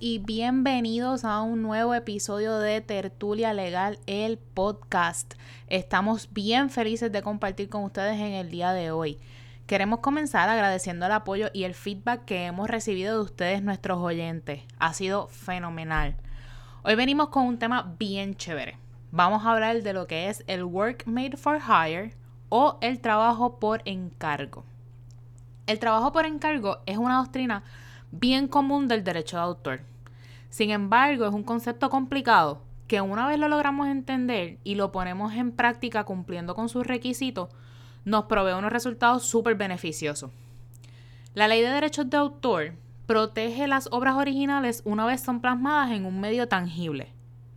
bienvenidos a un nuevo episodio de Tertulia Legal, el podcast. Estamos bien felices de compartir con ustedes en el día de hoy. Queremos comenzar agradeciendo el apoyo y el feedback que hemos recibido de ustedes, nuestros oyentes. Ha sido fenomenal. Hoy venimos con un tema bien chévere. Vamos a hablar de lo que es el Work Made for Hire o el trabajo por encargo. El trabajo por encargo es una doctrina bien común del derecho de autor. Sin embargo, es un concepto complicado que una vez lo logramos entender y lo ponemos en práctica cumpliendo con sus requisitos, nos provee unos resultados súper beneficiosos. La ley de derechos de autor protege las obras originales una vez son plasmadas en un medio tangible.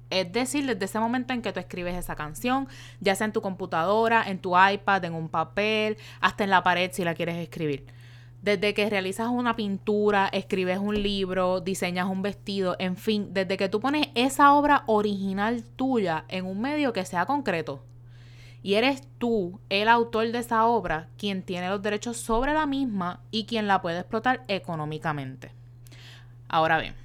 Es decir, desde ese momento en que tú escribes esa canción, ya sea en tu computadora, en tu iPad, en un papel, hasta en la pared si la quieres escribir. Desde que realizas una pintura, escribes un libro, diseñas un vestido, en fin, desde que tú pones esa obra original tuya en un medio que sea concreto. Y eres tú, el autor de esa obra, quien tiene los derechos sobre la misma y quien la puede explotar económicamente. Ahora bien,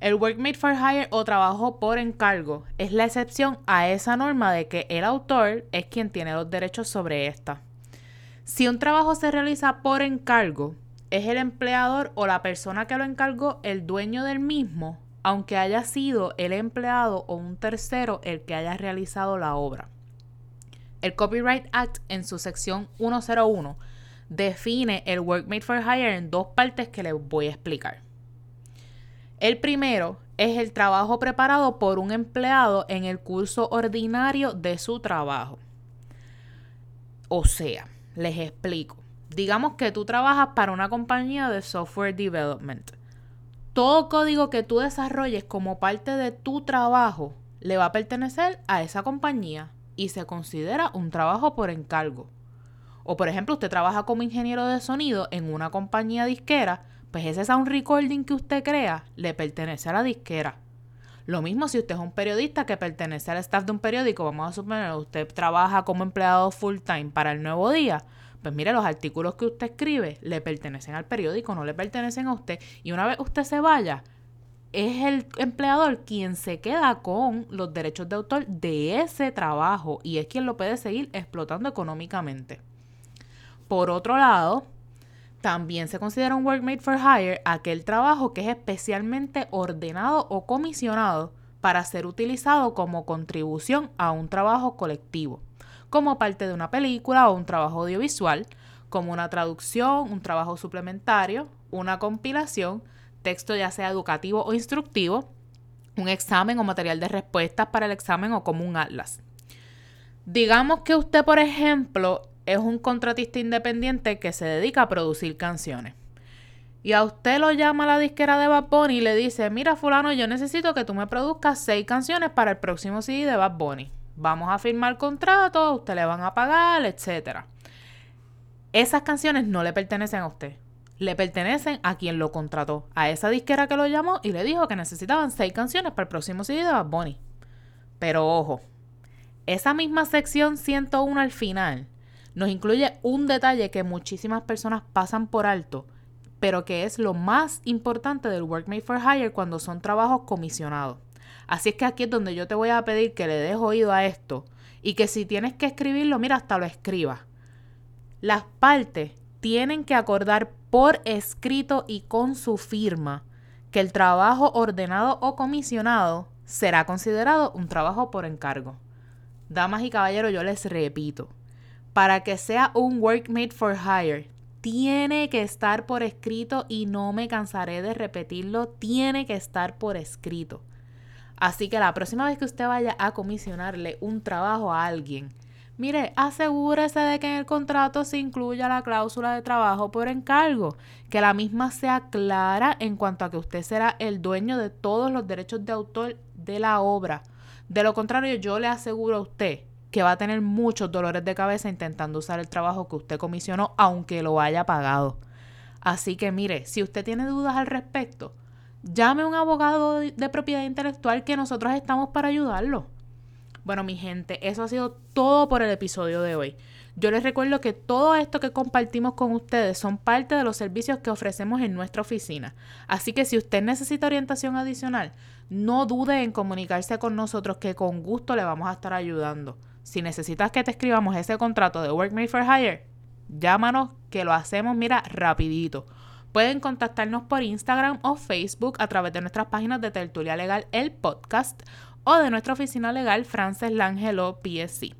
el Work Made for Hire o trabajo por encargo es la excepción a esa norma de que el autor es quien tiene los derechos sobre esta. Si un trabajo se realiza por encargo, es el empleador o la persona que lo encargó el dueño del mismo, aunque haya sido el empleado o un tercero el que haya realizado la obra. El Copyright Act en su sección 101 define el Work Made for Hire en dos partes que les voy a explicar. El primero es el trabajo preparado por un empleado en el curso ordinario de su trabajo. O sea, les explico. Digamos que tú trabajas para una compañía de software development. Todo código que tú desarrolles como parte de tu trabajo le va a pertenecer a esa compañía y se considera un trabajo por encargo. O por ejemplo, usted trabaja como ingeniero de sonido en una compañía disquera, pues ese sound recording que usted crea le pertenece a la disquera. Lo mismo si usted es un periodista que pertenece al staff de un periódico, vamos a suponer usted trabaja como empleado full time para el nuevo día, pues mire, los artículos que usted escribe le pertenecen al periódico, no le pertenecen a usted. Y una vez usted se vaya, es el empleador quien se queda con los derechos de autor de ese trabajo y es quien lo puede seguir explotando económicamente. Por otro lado, también se considera un work made for hire aquel trabajo que es especialmente ordenado o comisionado para ser utilizado como contribución a un trabajo colectivo, como parte de una película o un trabajo audiovisual, como una traducción, un trabajo suplementario, una compilación, texto ya sea educativo o instructivo, un examen o material de respuestas para el examen o como un atlas. Digamos que usted, por ejemplo, es un contratista independiente que se dedica a producir canciones. Y a usted lo llama la disquera de Bad Bunny y le dice, mira fulano, yo necesito que tú me produzcas seis canciones para el próximo CD de Bad Bunny. Vamos a firmar contrato, usted le van a pagar, etc. Esas canciones no le pertenecen a usted. Le pertenecen a quien lo contrató, a esa disquera que lo llamó y le dijo que necesitaban seis canciones para el próximo CD de Bad Bunny. Pero ojo, esa misma sección 101 al final nos incluye un detalle que muchísimas personas pasan por alto, pero que es lo más importante del Work Made for Hire cuando son trabajos comisionados. Así es que aquí es donde yo te voy a pedir que le des oído a esto y que si tienes que escribirlo, mira, hasta lo escribas. Las partes tienen que acordar por escrito y con su firma que el trabajo ordenado o comisionado será considerado un trabajo por encargo. Damas y caballeros, yo les repito, para que sea un work made for hire, tiene que estar por escrito y no me cansaré de repetirlo, tiene que estar por escrito. Así que la próxima vez que usted vaya a comisionarle un trabajo a alguien, mire, asegúrese de que en el contrato se incluya la cláusula de trabajo por encargo, que la misma sea clara en cuanto a que usted será el dueño de todos los derechos de autor de la obra. De lo contrario, yo le aseguro a usted que va a tener muchos dolores de cabeza intentando usar el trabajo que usted comisionó, aunque lo haya pagado. Así que mire, si usted tiene dudas al respecto, llame a un abogado de propiedad intelectual que nosotros estamos para ayudarlo. Bueno, mi gente, eso ha sido todo por el episodio de hoy. Yo les recuerdo que todo esto que compartimos con ustedes son parte de los servicios que ofrecemos en nuestra oficina. Así que si usted necesita orientación adicional, no dude en comunicarse con nosotros que con gusto le vamos a estar ayudando. Si necesitas que te escribamos ese contrato de Work Made for Hire, llámanos que lo hacemos, mira, rapidito. Pueden contactarnos por Instagram o Facebook a través de nuestras páginas de Tertulia Legal, el podcast, o de nuestra oficina legal, Frances Langelo PSC.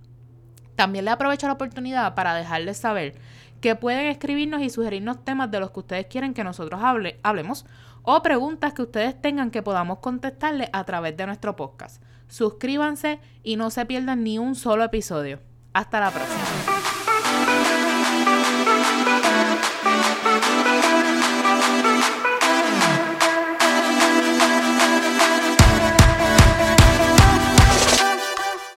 También le aprovecho la oportunidad para dejarles saber que pueden escribirnos y sugerirnos temas de los que ustedes quieren que nosotros hable, hablemos o preguntas que ustedes tengan que podamos contestarles a través de nuestro podcast. Suscríbanse y no se pierdan ni un solo episodio. Hasta la próxima.